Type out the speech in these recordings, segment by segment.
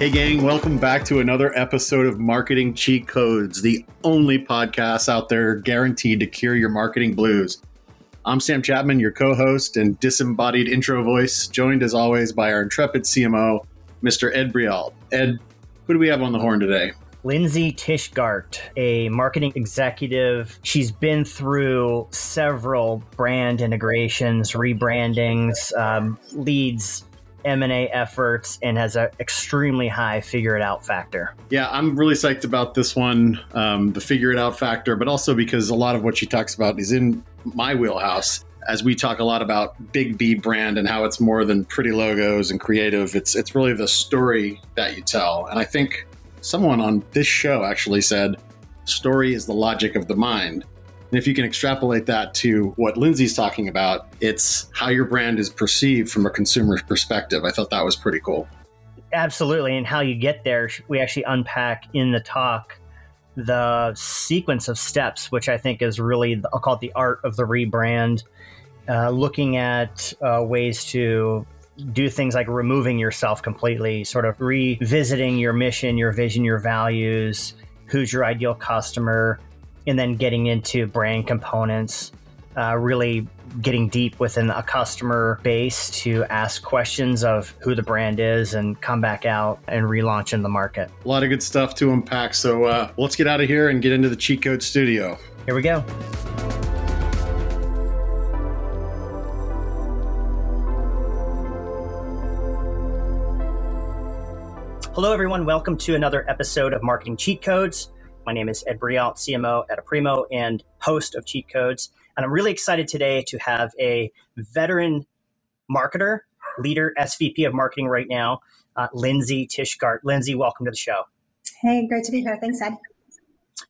Hey, gang, welcome back to another episode of Marketing Cheat Codes, the only podcast out there guaranteed to cure your marketing blues. I'm Sam Chapman, your co host and disembodied intro voice, joined as always by our intrepid CMO, Mr. Ed Breault. Ed, who do we have on the horn today? Lindsey Tishgart, a marketing executive. She's been through several brand integrations, rebrandings, um, leads M&A efforts and has an extremely high figure it out factor. Yeah, I'm really psyched about this one, um, the figure it out factor, but also because a lot of what she talks about is in my wheelhouse. As we talk a lot about Big B brand and how it's more than pretty logos and creative, it's it's really the story that you tell. And I think someone on this show actually said, "Story is the logic of the mind." And if you can extrapolate that to what Lindsey's talking about, it's how your brand is perceived from a consumer's perspective. I thought that was pretty cool. Absolutely. And how you get there, we actually unpack in the talk the sequence of steps, which I think is really, I'll call it the art of the rebrand, uh, looking at uh, ways to do things like removing yourself completely, sort of revisiting your mission, your vision, your values, who's your ideal customer, and then getting into brand components, uh, really getting deep within a customer base to ask questions of who the brand is and come back out and relaunch in the market. A lot of good stuff to unpack. So uh, let's get out of here and get into the cheat code studio. Here we go. Hello, everyone. Welcome to another episode of Marketing Cheat Codes. My name is Ed Breault, CMO at Aprimo and host of Cheat Codes. And I'm really excited today to have a veteran marketer, leader, SVP of marketing right now, uh, Lindsey Tishgart. Lindsey, welcome to the show. Hey, great to be here. Thanks, Ed.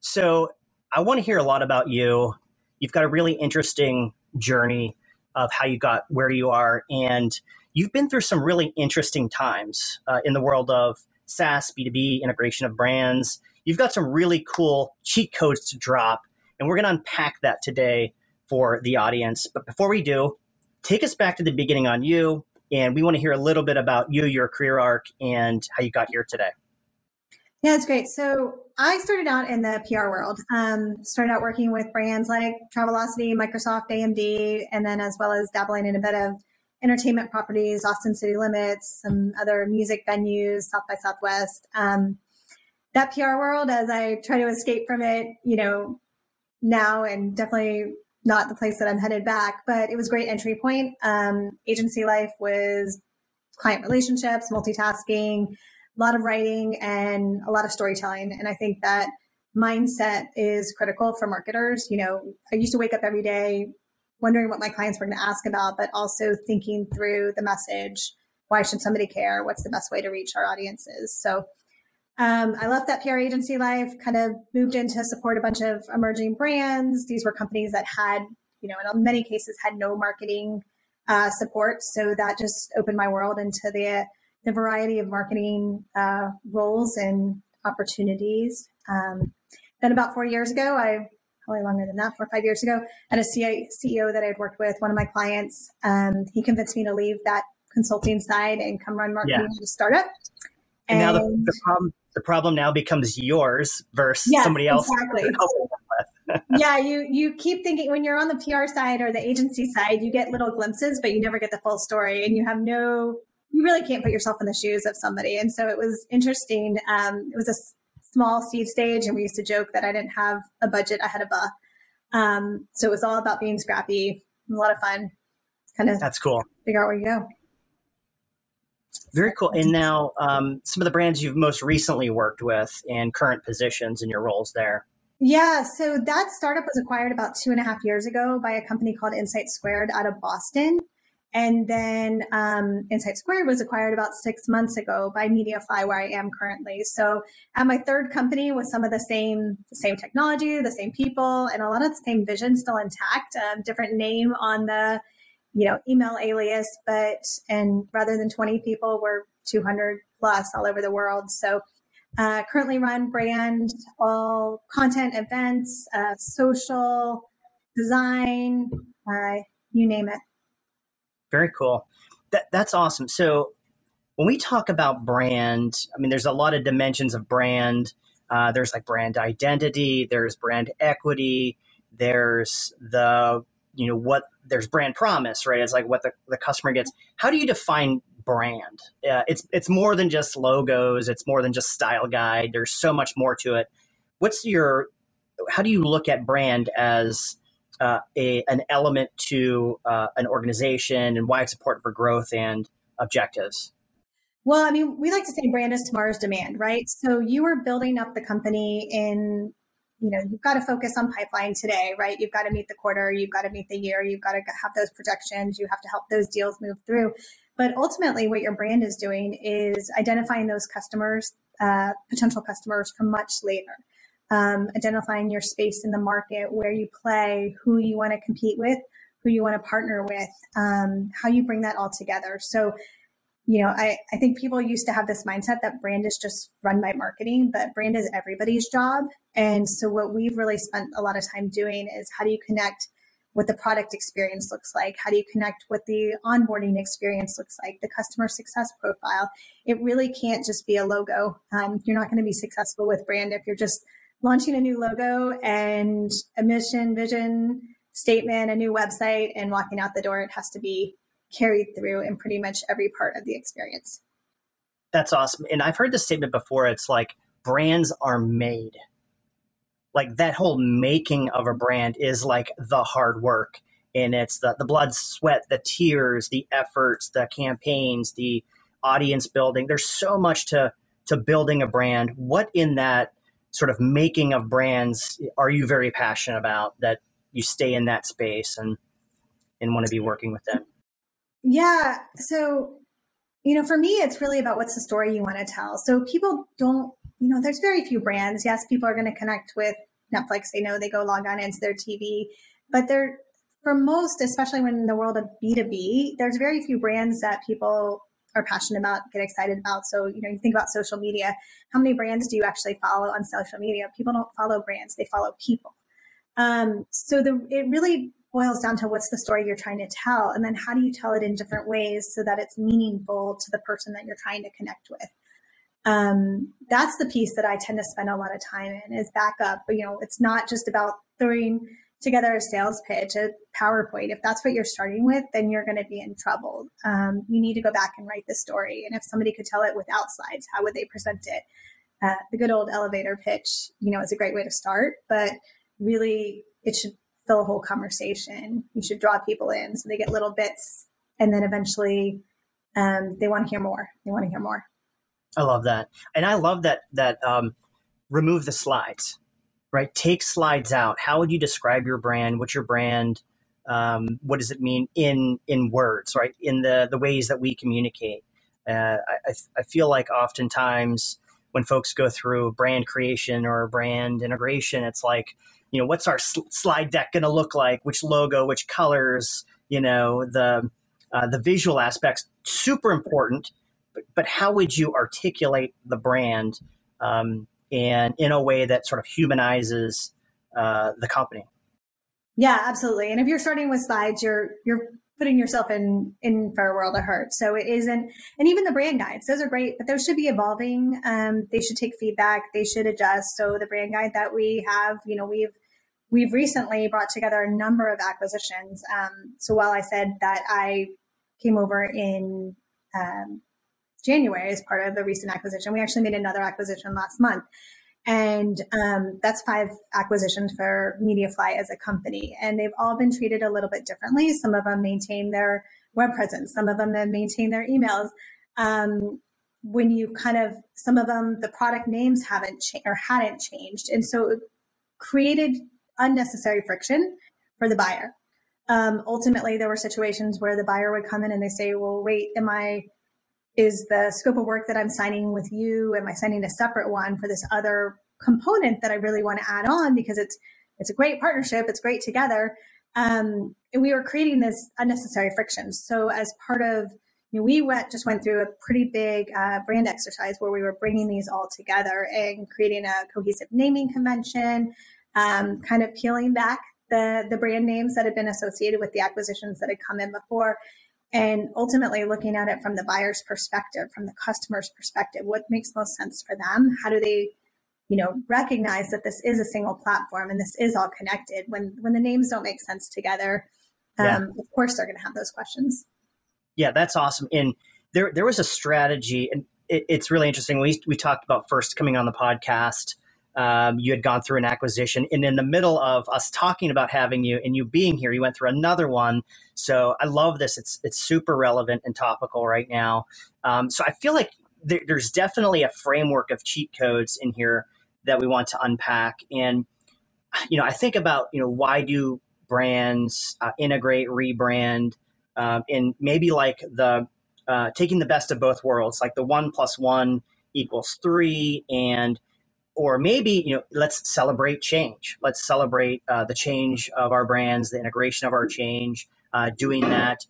So I want to hear a lot about you. You've got a really interesting journey of how you got where you are. And you've been through some really interesting times uh, in the world of SaaS, B2B, integration of brands, you've got some really cool cheat codes to drop, and we're going to unpack that today for the audience. But before we do, take us back to the beginning on you, and we want to hear a little bit about you, your career arc, and how you got here today. Yeah, that's great. So I started out in the PR world. Um, started out working with brands like Travelocity, Microsoft, AMD, and then as well as dabbling in a bit of entertainment properties, Austin City Limits, some other music venues, South by Southwest. Um, that PR world as I try to escape from it, you know, now and definitely not the place that I'm headed back, but it was great entry point. Um, agency life was client relationships, multitasking, a lot of writing and a lot of storytelling. And I think that mindset is critical for marketers. You know, I used to wake up every day wondering what my clients were going to ask about, but also thinking through the message. Why should somebody care? What's the best way to reach our audiences? So um, I left that PR agency life, kind of moved in to support a bunch of emerging brands. These were companies that had, you know, in many cases had no marketing uh, support. So that just opened my world into the, the variety of marketing uh, roles and opportunities. Um, then about four years ago, I probably longer than that, four or five years ago, had a CEO that I'd worked with, one of my clients. Um, he convinced me to leave that consulting side and come run marketing yeah. at a startup. And, and now the, the problem the problem now becomes yours versus yes, somebody else. Exactly. yeah, you you keep thinking when you're on the PR side or the agency side, you get little glimpses, but you never get the full story, and you have no. You really can't put yourself in the shoes of somebody, and so it was interesting. Um, it was a small seed stage, and we used to joke that I didn't have a budget ahead of a. Um, so it was all about being scrappy, a lot of fun. Kind of that's cool. Figure out where you go. Very cool. And now, um, some of the brands you've most recently worked with and current positions in your roles there. Yeah, so that startup was acquired about two and a half years ago by a company called InsightSquared out of Boston. And then um, InsightSquared was acquired about six months ago by Mediafly, where I am currently. So at my third company with some of the same the same technology, the same people, and a lot of the same vision still intact. Um, different name on the you know, email alias, but, and rather than 20 people, we're 200 plus all over the world. So, uh, currently run brand, all content, events, uh, social, design, uh, you name it. Very cool. That, that's awesome. So, when we talk about brand, I mean, there's a lot of dimensions of brand. Uh, there's like brand identity, there's brand equity, there's the you know what there's brand promise, right? It's like what the, the customer gets. How do you define brand? Uh, it's it's more than just logos. It's more than just style guide. There's so much more to it. What's your how do you look at brand as uh, a an element to uh, an organization and why it's important for growth and objectives? Well, I mean, we like to say brand is tomorrow's demand, right? So you are building up the company in, you know, you've got to focus on pipeline today, right? You've got to meet the quarter, you've got to meet the year, you've got to have those projections, you have to help those deals move through. But ultimately, what your brand is doing is identifying those customers, uh, potential customers for much later. Um, identifying your space in the market, where you play, who you want to compete with, who you want to partner with, um, how you bring that all together. So you know, I, I think people used to have this mindset that brand is just run by marketing, but brand is everybody's job. And so what we've really spent a lot of time doing is how do you connect what the product experience looks like? How do you connect what the onboarding experience looks like? The customer success profile. It really can't just be a logo. Um, you're not going to be successful with brand if you're just launching a new logo and a mission, vision, statement, a new website, and walking out the door. It has to be carried through in pretty much every part of the experience. That's awesome. And I've heard this statement before. It's like brands are made. Like that whole making of a brand is like the hard work. And it's the, the blood, sweat, the tears, the efforts, the campaigns, the audience building. There's so much to to building a brand. What in that sort of making of brands are you very passionate about that you stay in that space and and want to be working with them? Yeah. So, you know, for me, it's really about what's the story you want to tell. So people don't, you know, there's very few brands. Yes, people are going to connect with Netflix. They know they go log on into their TV, but they're, for most, especially when in the world of B2B, there's very few brands that people are passionate about, get excited about. So, you know, you think about social media. How many brands do you actually follow on social media? People don't follow brands, they follow people. Um, so the it really boils down to what's the story you're trying to tell and then how do you tell it in different ways so that it's meaningful to the person that you're trying to connect with? Um, that's the piece that i tend to spend a lot of time in is backup. But you know it's not just about throwing together a sales pitch a powerpoint. If that's what you're starting with then you're going to be in trouble. Um, you need to go back and write the story. And if somebody could tell it without slides how would they present it? Uh, the good old elevator pitch you know is a great way to start but really it should fill a whole conversation. You should draw people in so they get little bits, and then eventually um, they want to hear more. They want to hear more. I love that, and I love that that um, remove the slides. Right, take slides out. How would you describe your brand? What's your brand? Um, what does it mean in in words? Right, in the the ways that we communicate. Uh, I, I feel like oftentimes when folks go through brand creation or brand integration, it's like you know what's our sl- slide deck going to look like? Which logo which colors you know the uh, the visual aspects super important but, but, how would you articulate the brand um, and in a way that sort of humanizes uh, the company? Yeah absolutely. And if you're starting with slides you're you're putting yourself in in a world of hurt so it isn't and even the brand guides those are great but those should be evolving. Um, they should take feedback they should adjust. So the brand guide that we have you know we've we've recently brought together a number of acquisitions. Um, so while I said that I came over in um, January as part of a recent acquisition, we actually made another acquisition last month. And um, that's five acquisitions for Mediafly as a company. And they've all been treated a little bit differently. Some of them maintain their web presence, some of them have maintained their emails. Um, when you kind of, some of them, the product names haven't changed or hadn't changed. And so it created unnecessary friction for the buyer. Um, ultimately, there were situations where the buyer would come in and they say, "Well, wait, am I? Is the scope of work that I'm signing with you? Am I signing a separate one for this other component that I really want to add on because it's it's a great partnership, it's great together." Um, and we were creating this unnecessary friction. So, as part of you know, we went just went through a pretty big uh, brand exercise where we were bringing these all together and creating a cohesive naming convention, um, kind of peeling back the the brand names that had been associated with the acquisitions that had come in before and ultimately looking at it from the buyer's perspective, from the customer's perspective, what makes most sense for them? How do they, you know, recognize that this is a single platform and this is all connected? When when the names don't make sense together, um, yeah. of course they're going to have those questions. Yeah, that's awesome. And there there was a strategy, and it, it's really interesting. We we talked about first coming on the podcast um, you had gone through an acquisition and in the middle of us talking about having you and you being here you went through another one. So i love this. It's it's super relevant and topical right now. Um, so i feel like there, there's definitely a framework of cheat codes in here that we want to unpack. And you know i think about you know why do brands uh, integrate rebrand um, and maybe like the uh, taking the best of both worlds like the one plus one equals three and or maybe you know let's celebrate change. Let's celebrate uh, the change of our brands the integration of our change uh, doing that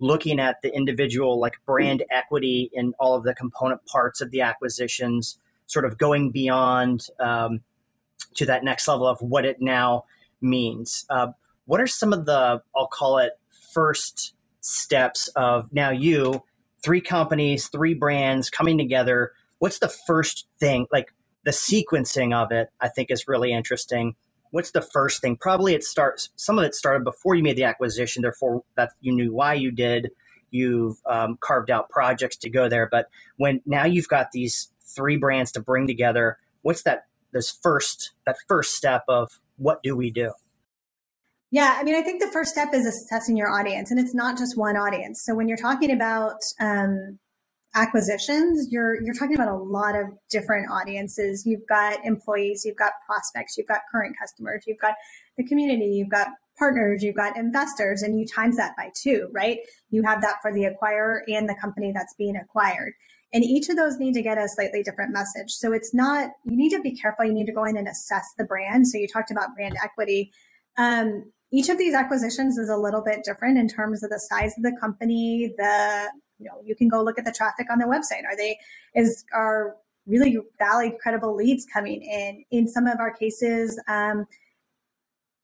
looking at the individual like brand equity in all of the component parts of the acquisitions sort of going beyond um, to that next level of what it now means. Uh, what are some of the i'll call it first steps of now you three companies three brands coming together? What's the first thing like the sequencing of it, I think, is really interesting. What's the first thing? Probably it starts. Some of it started before you made the acquisition, therefore that you knew why you did. You've um, carved out projects to go there, but when now you've got these three brands to bring together, what's that? This first that first step of what do we do? Yeah, I mean, I think the first step is assessing your audience, and it's not just one audience. So when you're talking about um, acquisitions, you're you're talking about a lot of different audiences. You've got employees, you've got prospects, you've got current customers, you've got the community, you've got partners, you've got investors, and you times that by two, right? You have that for the acquirer and the company that's being acquired. And each of those need to get a slightly different message. So it's not, you need to be careful. You need to go in and assess the brand. So you talked about brand equity. Um, each of these acquisitions is a little bit different in terms of the size of the company, the you know, you can go look at the traffic on their website. Are they is are really valid, credible leads coming in? In some of our cases, um,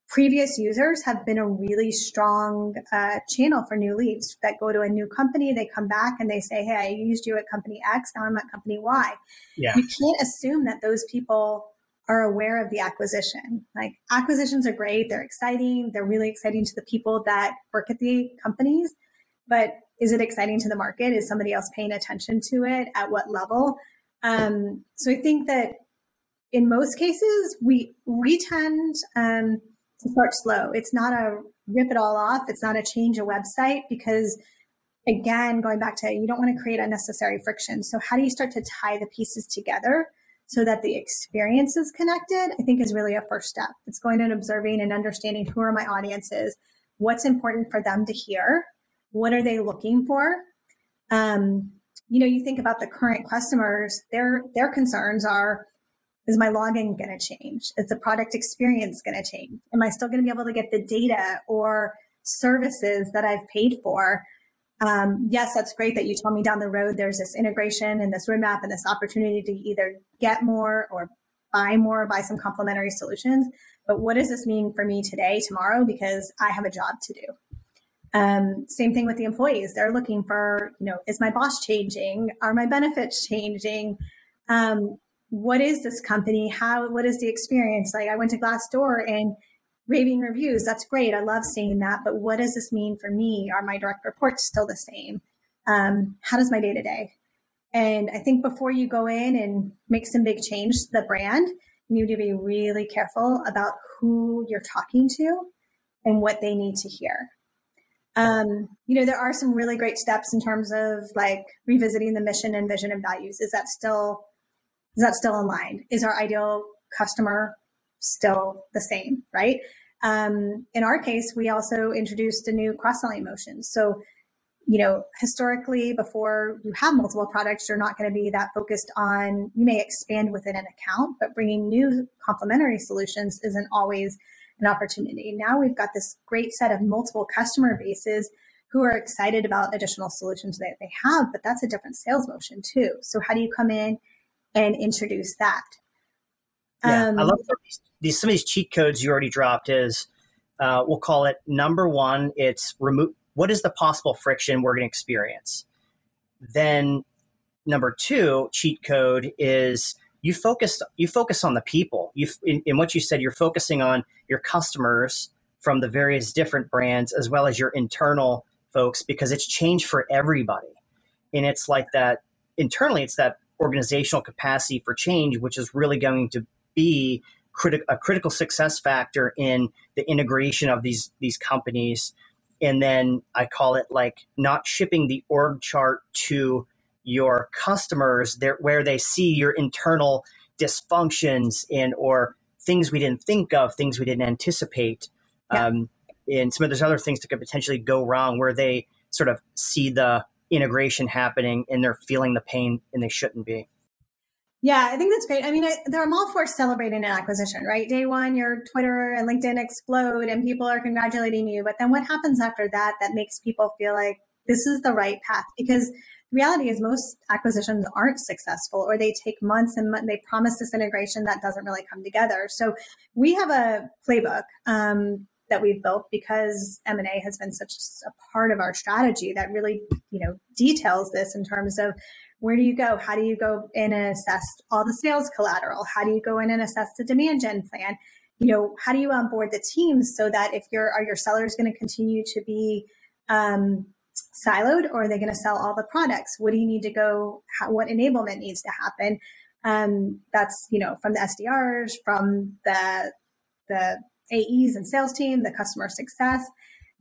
previous users have been a really strong uh, channel for new leads that go to a new company. They come back and they say, "Hey, I used you at company X. Now I'm at company Y." Yeah. You can't assume that those people are aware of the acquisition. Like acquisitions are great, they're exciting, they're really exciting to the people that work at the companies, but is it exciting to the market? Is somebody else paying attention to it? At what level? Um, so I think that in most cases, we we tend um, to start slow. It's not a rip it all off. It's not a change a website because again, going back to you don't want to create unnecessary friction. So how do you start to tie the pieces together so that the experience is connected? I think is really a first step. It's going and observing and understanding who are my audiences, what's important for them to hear, what are they looking for? Um, you know, you think about the current customers, their their concerns are is my login going to change? Is the product experience going to change? Am I still going to be able to get the data or services that I've paid for? Um, yes, that's great that you told me down the road there's this integration and this roadmap and this opportunity to either get more or buy more, buy some complementary solutions. But what does this mean for me today, tomorrow? Because I have a job to do. Um, same thing with the employees. They're looking for, you know, is my boss changing? Are my benefits changing? Um, what is this company? How, what is the experience? Like I went to Glassdoor and raving reviews. That's great. I love seeing that. But what does this mean for me? Are my direct reports still the same? Um, how does my day to day? And I think before you go in and make some big change to the brand, you need to be really careful about who you're talking to and what they need to hear. Um, you know, there are some really great steps in terms of like revisiting the mission and vision and values. Is that still is that still aligned? Is our ideal customer still the same? Right. Um, in our case, we also introduced a new cross selling motion. So, you know, historically, before you have multiple products, you're not going to be that focused on. You may expand within an account, but bringing new complementary solutions isn't always an opportunity. Now we've got this great set of multiple customer bases who are excited about additional solutions that they have, but that's a different sales motion too. So how do you come in and introduce that? Yeah, um, I love these, these, some of these cheat codes you already dropped is uh, we'll call it number one. It's remove what is the possible friction we're going to experience? Then number two cheat code is you focus you focus on the people. You in, in what you said, you're focusing on your customers from the various different brands as well as your internal folks because it's change for everybody. And it's like that internally, it's that organizational capacity for change, which is really going to be criti- a critical success factor in the integration of these these companies. And then I call it like not shipping the org chart to your customers there where they see your internal dysfunctions and or things we didn't think of, things we didn't anticipate. Yeah. Um, and some of those other things that could potentially go wrong where they sort of see the integration happening and they're feeling the pain and they shouldn't be. Yeah, I think that's great. I mean, I, I'm all for celebrating an acquisition, right? Day one, your Twitter and LinkedIn explode and people are congratulating you. But then what happens after that that makes people feel like this is the right path? Because reality is most acquisitions aren't successful or they take months and they promise this integration that doesn't really come together. So we have a playbook um, that we've built because M&A has been such a part of our strategy that really, you know, details this in terms of where do you go? How do you go in and assess all the sales collateral? How do you go in and assess the demand gen plan? You know, how do you onboard the teams so that if your are your sellers going to continue to be um, siloed or are they going to sell all the products? What do you need to go? How, what enablement needs to happen? Um, that's you know from the SDRs, from the the AEs and sales team, the customer success.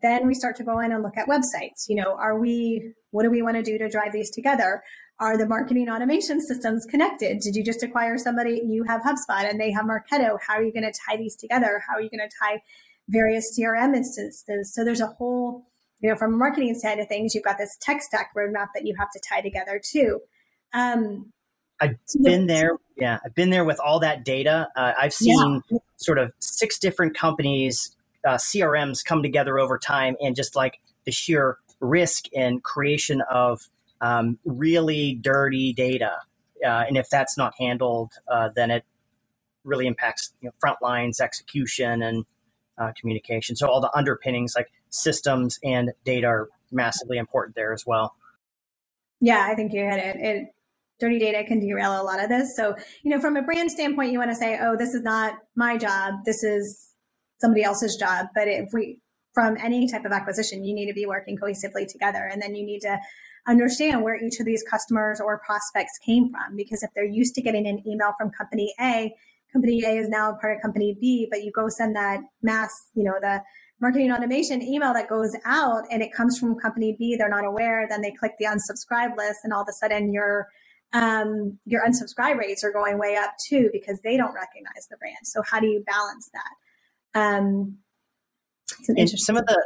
Then we start to go in and look at websites. You know, are we, what do we want to do to drive these together? Are the marketing automation systems connected? Did you just acquire somebody? You have HubSpot and they have Marketo. How are you going to tie these together? How are you going to tie various CRM instances? So there's a whole, you know, from a marketing side of things, you've got this tech stack roadmap that you have to tie together too. Um, I've been there. Yeah, I've been there with all that data. Uh, I've seen yeah. sort of six different companies, uh, CRMs come together over time, and just like the sheer risk and creation of um, really dirty data. Uh, and if that's not handled, uh, then it really impacts you know, front lines execution and uh, communication. So all the underpinnings like systems and data are massively important there as well. Yeah, I think you hit it. it dirty data can derail a lot of this. So, you know, from a brand standpoint, you want to say, oh, this is not my job. This is somebody else's job. But if we, from any type of acquisition, you need to be working cohesively together. And then you need to understand where each of these customers or prospects came from. Because if they're used to getting an email from company A, company A is now part of company B, but you go send that mass, you know, the marketing automation email that goes out and it comes from company B, they're not aware, then they click the unsubscribe list and all of a sudden you're um, your unsubscribe rates are going way up too because they don't recognize the brand. So how do you balance that? Um, it's and some of the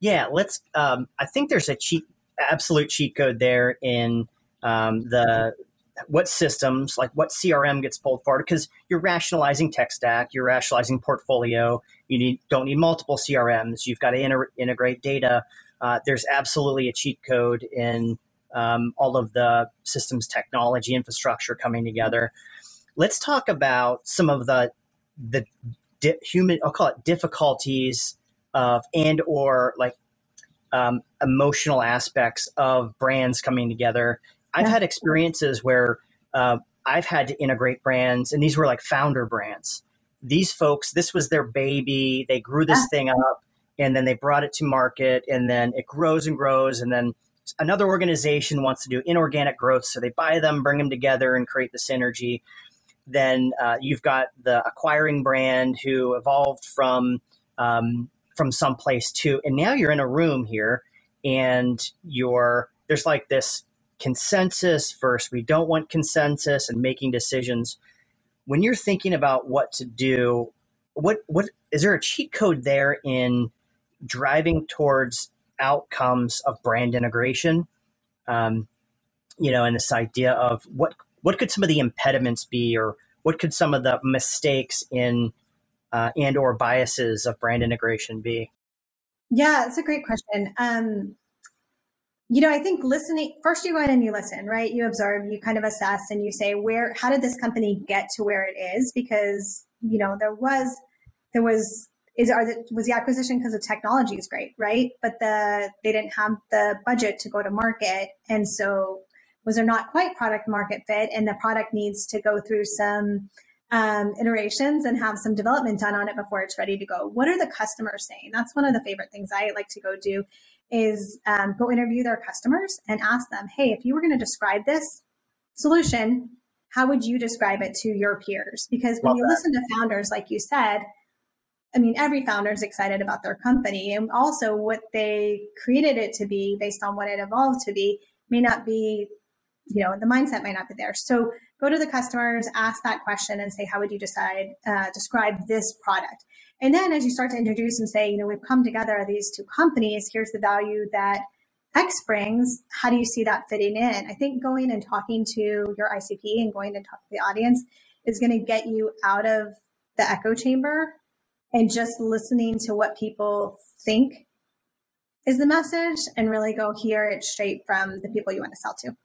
yeah, let's. Um, I think there's a cheat, absolute cheat code there in um, the what systems, like what CRM gets pulled forward, because you're rationalizing tech stack, you're rationalizing portfolio. You need don't need multiple CRMs. You've got to inter- integrate data. Uh, there's absolutely a cheat code in um, all of the systems technology infrastructure coming together. Let's talk about some of the the di- human I'll call it difficulties of and or like um, emotional aspects of brands coming together. I've had experiences where uh, I've had to integrate brands, and these were like founder brands. These folks, this was their baby. They grew this thing up, and then they brought it to market, and then it grows and grows, and then another organization wants to do inorganic growth, so they buy them, bring them together, and create the synergy. Then uh, you've got the acquiring brand who evolved from um, from someplace too, and now you're in a room here, and you're there's like this consensus first. We don't want consensus and making decisions. When you're thinking about what to do, what what is there a cheat code there in driving towards outcomes of brand integration. Um, you know, and this idea of what what could some of the impediments be, or what could some of the mistakes in uh, and or biases of brand integration be? Yeah, it's a great question. Um, you know, I think listening first, you go in and you listen, right? You observe, you kind of assess, and you say, where, how did this company get to where it is? Because you know, there was there was is are the, was the acquisition because the technology is great, right? But the they didn't have the budget to go to market, and so was there not quite product market fit, and the product needs to go through some um, iterations and have some development done on it before it's ready to go. What are the customers saying? That's one of the favorite things I like to go do is um, go interview their customers and ask them, hey, if you were going to describe this solution, how would you describe it to your peers? Because when Love you that. listen to founders, like you said, I mean, every founder is excited about their company and also what they created it to be based on what it evolved to be may not be, you know, the mindset might not be there. So go to the customers, ask that question and say, how would you decide, uh, describe this product? And then as you start to introduce and say, you know, we've come together, these two companies, here's the value that X brings, how do you see that fitting in? I think going and talking to your ICP and going and talk to the audience is going to get you out of the echo chamber and just listening to what people think is the message and really go hear it straight from the people you want to sell to.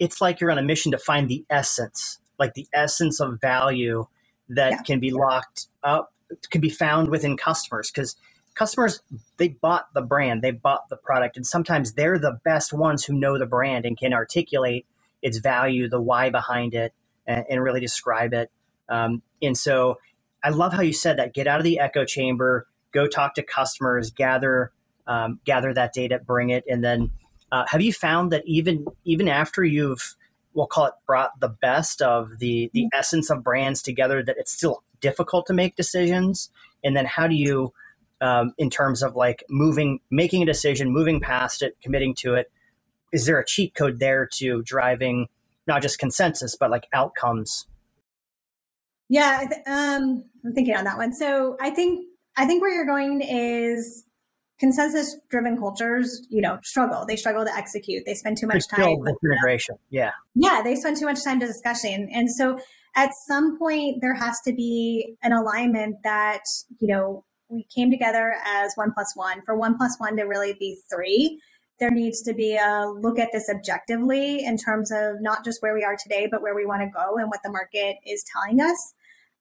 It's like you're on a mission to find the essence, like the essence of value that yeah. can be locked up, can be found within customers because customers they bought the brand, they bought the product, and sometimes they're the best ones who know the brand and can articulate its value, the why behind it, and, and really describe it. Um, and so I love how you said that. Get out of the echo chamber, go talk to customers, gather um, gather that data, bring it, and then uh, have you found that even even after you've we'll call it brought the best of the the essence of brands together, that it's still difficult to make decisions? And then how do you, um, in terms of like moving, making a decision, moving past it, committing to it? Is there a cheat code there to driving not just consensus but like outcomes yeah, um, I'm thinking on that one. So I think I think where you're going is consensus driven cultures, you know, struggle. They struggle to execute. They spend too much time with integration. Yeah. Yeah, they spend too much time to discussing. And so at some point there has to be an alignment that, you know, we came together as one plus one. For one plus one to really be three, there needs to be a look at this objectively in terms of not just where we are today, but where we want to go and what the market is telling us.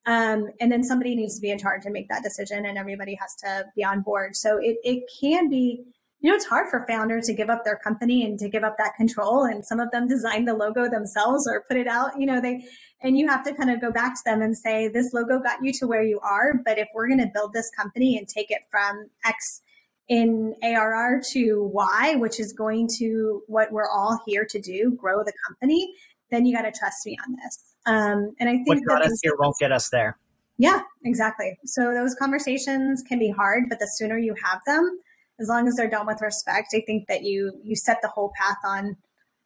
Um, and then somebody needs to be in charge and make that decision, and everybody has to be on board. So it, it can be, you know, it's hard for founders to give up their company and to give up that control. And some of them design the logo themselves or put it out, you know, they, and you have to kind of go back to them and say, this logo got you to where you are. But if we're going to build this company and take it from X in ARR to Y, which is going to what we're all here to do, grow the company, then you got to trust me on this. Um, and I think what got us here won't get us there. Yeah, exactly. So those conversations can be hard, but the sooner you have them, as long as they're done with respect, I think that you you set the whole path on,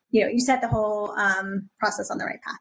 you know, you set the whole um, process on the right path.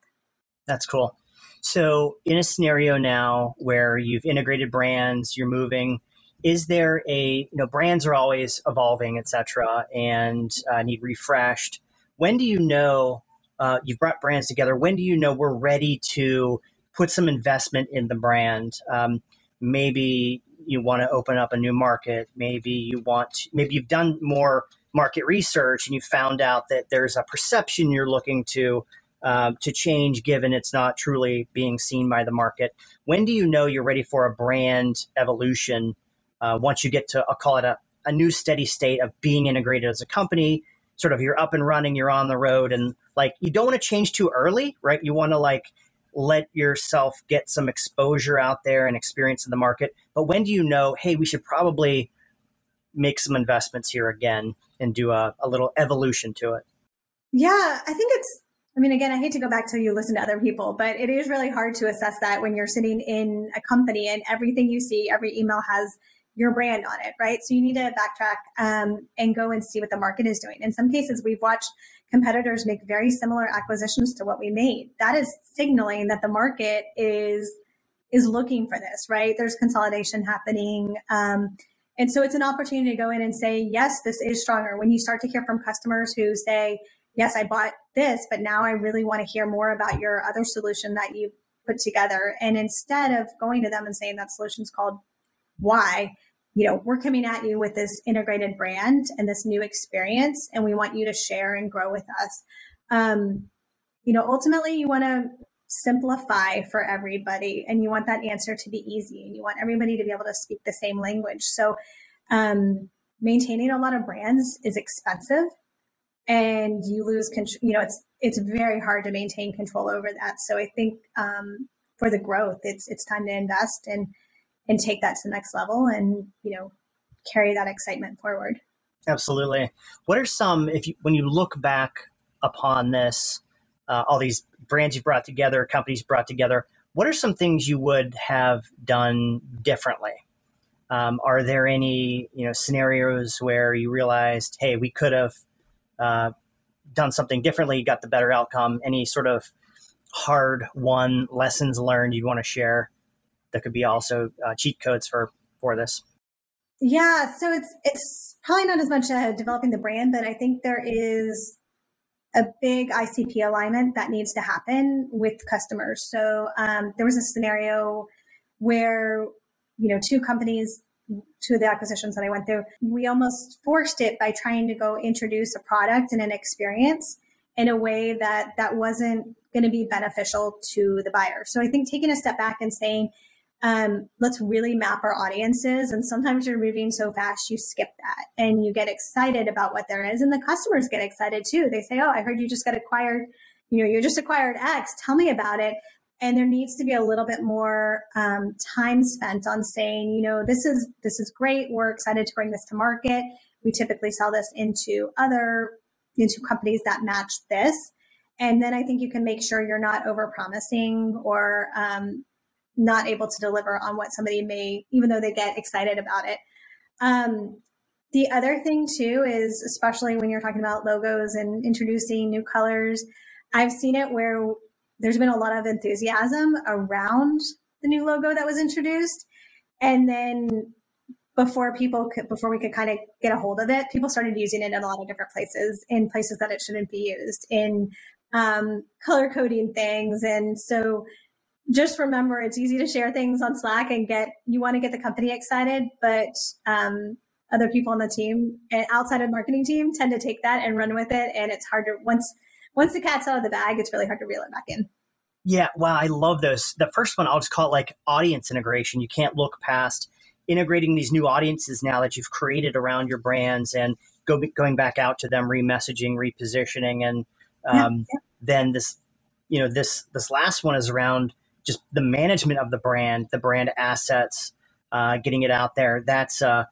That's cool. So in a scenario now where you've integrated brands, you're moving, is there a you know brands are always evolving, etc., and uh, need refreshed. When do you know uh, you've brought brands together. When do you know we're ready to put some investment in the brand? Um, maybe you want to open up a new market. Maybe you want, maybe you've done more market research and you found out that there's a perception you're looking to uh, to change, given it's not truly being seen by the market. When do you know you're ready for a brand evolution? Uh, once you get to, I'll call it a, a new steady state of being integrated as a company, sort of you're up and running, you're on the road, and like you don't want to change too early, right? You want to like let yourself get some exposure out there and experience in the market. But when do you know, hey, we should probably make some investments here again and do a, a little evolution to it? Yeah, I think it's I mean, again, I hate to go back to you listen to other people, but it is really hard to assess that when you're sitting in a company and everything you see, every email has your brand on it, right? So you need to backtrack um, and go and see what the market is doing. In some cases, we've watched competitors make very similar acquisitions to what we made. That is signaling that the market is is looking for this, right? There's consolidation happening. Um, and so it's an opportunity to go in and say, yes, this is stronger. When you start to hear from customers who say, yes, I bought this, but now I really want to hear more about your other solution that you put together. And instead of going to them and saying that solution's called why you know we're coming at you with this integrated brand and this new experience and we want you to share and grow with us um, you know ultimately you want to simplify for everybody and you want that answer to be easy and you want everybody to be able to speak the same language. So, um, maintaining a lot of brands is expensive and you lose control. You know, it's, it's very hard to maintain control over that. So I think, um, for the growth, it's, it's time to invest and, and take that to the next level and, you know, carry that excitement forward. Absolutely. What are some, if you, when you look back upon this, uh, all these brands you brought together, companies brought together, what are some things you would have done differently? Um, are there any you know scenarios where you realized, hey, we could have uh, done something differently, got the better outcome? Any sort of hard won lessons learned you'd want to share? That could be also uh, cheat codes for for this. Yeah, so it's it's probably not as much uh, developing the brand, but I think there is a big ICP alignment that needs to happen with customers. So um, there was a scenario where you know two companies, two of the acquisitions that I went through, we almost forced it by trying to go introduce a product and an experience in a way that that wasn't going to be beneficial to the buyer. So I think taking a step back and saying um, let's really map our audiences. And sometimes you're moving so fast, you skip that and you get excited about what there is. And the customers get excited too. They say, Oh, I heard you just got acquired. You know, you just acquired X. Tell me about it. And there needs to be a little bit more um, time spent on saying, you know, this is this is great. We're excited to bring this to market. We typically sell this into other into companies that match this. And then I think you can make sure you're not over promising or um, not able to deliver on what somebody may, even though they get excited about it. Um, the other thing too is, especially when you're talking about logos and introducing new colors, I've seen it where there's been a lot of enthusiasm around the new logo that was introduced. And then before people could, before we could kind of get a hold of it, people started using it in a lot of different places, in places that it shouldn't be used, in um, color coding things. And so just remember it's easy to share things on Slack and get you want to get the company excited, but um, other people on the team and outside of the marketing team tend to take that and run with it, and it's hard to once once the cat's out of the bag, it's really hard to reel it back in. Yeah, wow, I love those. The first one I'll just call it like audience integration. You can't look past integrating these new audiences now that you've created around your brands and go going back out to them, remessaging, repositioning, and um, yeah, yeah. then this, you know, this this last one is around just the management of the brand, the brand assets, uh, getting it out there. That's uh,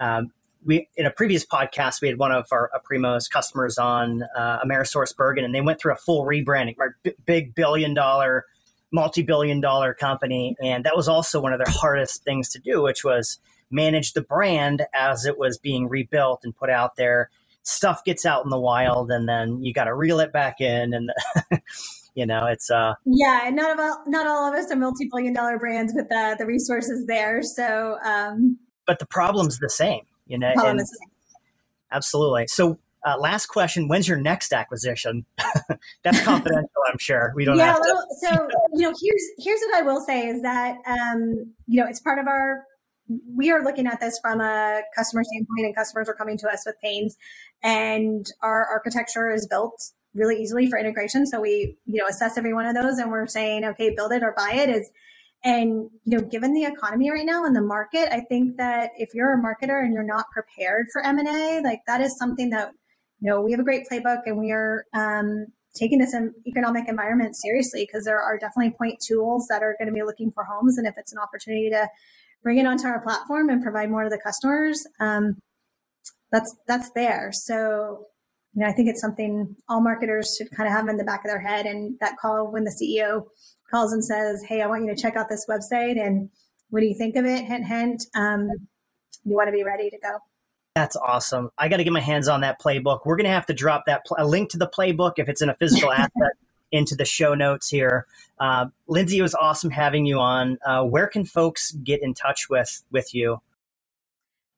um, we in a previous podcast we had one of our Primo's customers on uh, AmerisourceBergen, and they went through a full rebranding, right? B- big billion dollar, multi billion dollar company, and that was also one of their hardest things to do, which was manage the brand as it was being rebuilt and put out there. Stuff gets out in the wild, and then you got to reel it back in, and you know it's uh yeah and not all not all of us are multi-billion dollar brands with the the resources there. So um but the problem's the same you know problem is the same. absolutely. So uh, last question when's your next acquisition? That's confidential i'm sure. We don't yeah have well, so you know here's here's what i will say is that um you know it's part of our we are looking at this from a customer standpoint and customers are coming to us with pains and our architecture is built really easily for integration. So we, you know, assess every one of those and we're saying, okay, build it or buy it is, and, you know, given the economy right now and the market, I think that if you're a marketer and you're not prepared for M&A, like that is something that, you know, we have a great playbook and we are, um, taking this economic environment seriously because there are definitely point tools that are going to be looking for homes. And if it's an opportunity to bring it onto our platform and provide more to the customers, um, that's that's there. So you know, I think it's something all marketers should kind of have in the back of their head. And that call when the CEO calls and says, "Hey, I want you to check out this website, and what do you think of it?" Hint, hint. Um, you want to be ready to go. That's awesome. I got to get my hands on that playbook. We're going to have to drop that pl- a link to the playbook if it's in a physical asset into the show notes here. Uh, Lindsey, it was awesome having you on. Uh, where can folks get in touch with with you?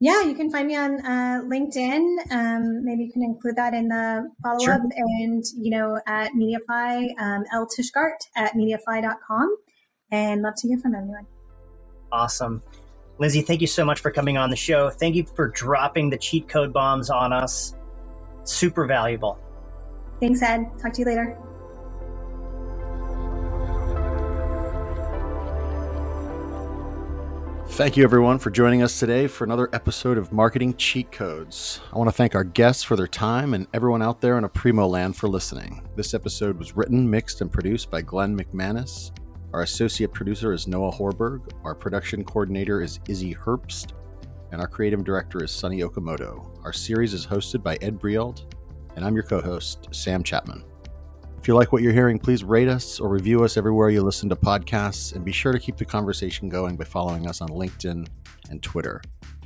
Yeah, you can find me on uh, LinkedIn. Um, maybe you can include that in the follow up. Sure. And, you know, at Mediafly, um, L Tishgart at mediafly.com. And love to hear from everyone. Awesome. Lindsey, thank you so much for coming on the show. Thank you for dropping the cheat code bombs on us. Super valuable. Thanks, Ed. Talk to you later. Thank you, everyone, for joining us today for another episode of Marketing Cheat Codes. I want to thank our guests for their time and everyone out there in Aprimo land for listening. This episode was written, mixed, and produced by Glenn McManus. Our associate producer is Noah Horberg. Our production coordinator is Izzy Herbst. And our creative director is Sunny Okamoto. Our series is hosted by Ed Breault. And I'm your co host, Sam Chapman. If you like what you're hearing, please rate us or review us everywhere you listen to podcasts, and be sure to keep the conversation going by following us on LinkedIn and Twitter.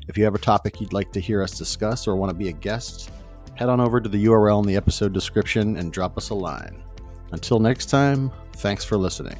If you have a topic you'd like to hear us discuss or want to be a guest, head on over to the URL in the episode description and drop us a line. Until next time, thanks for listening.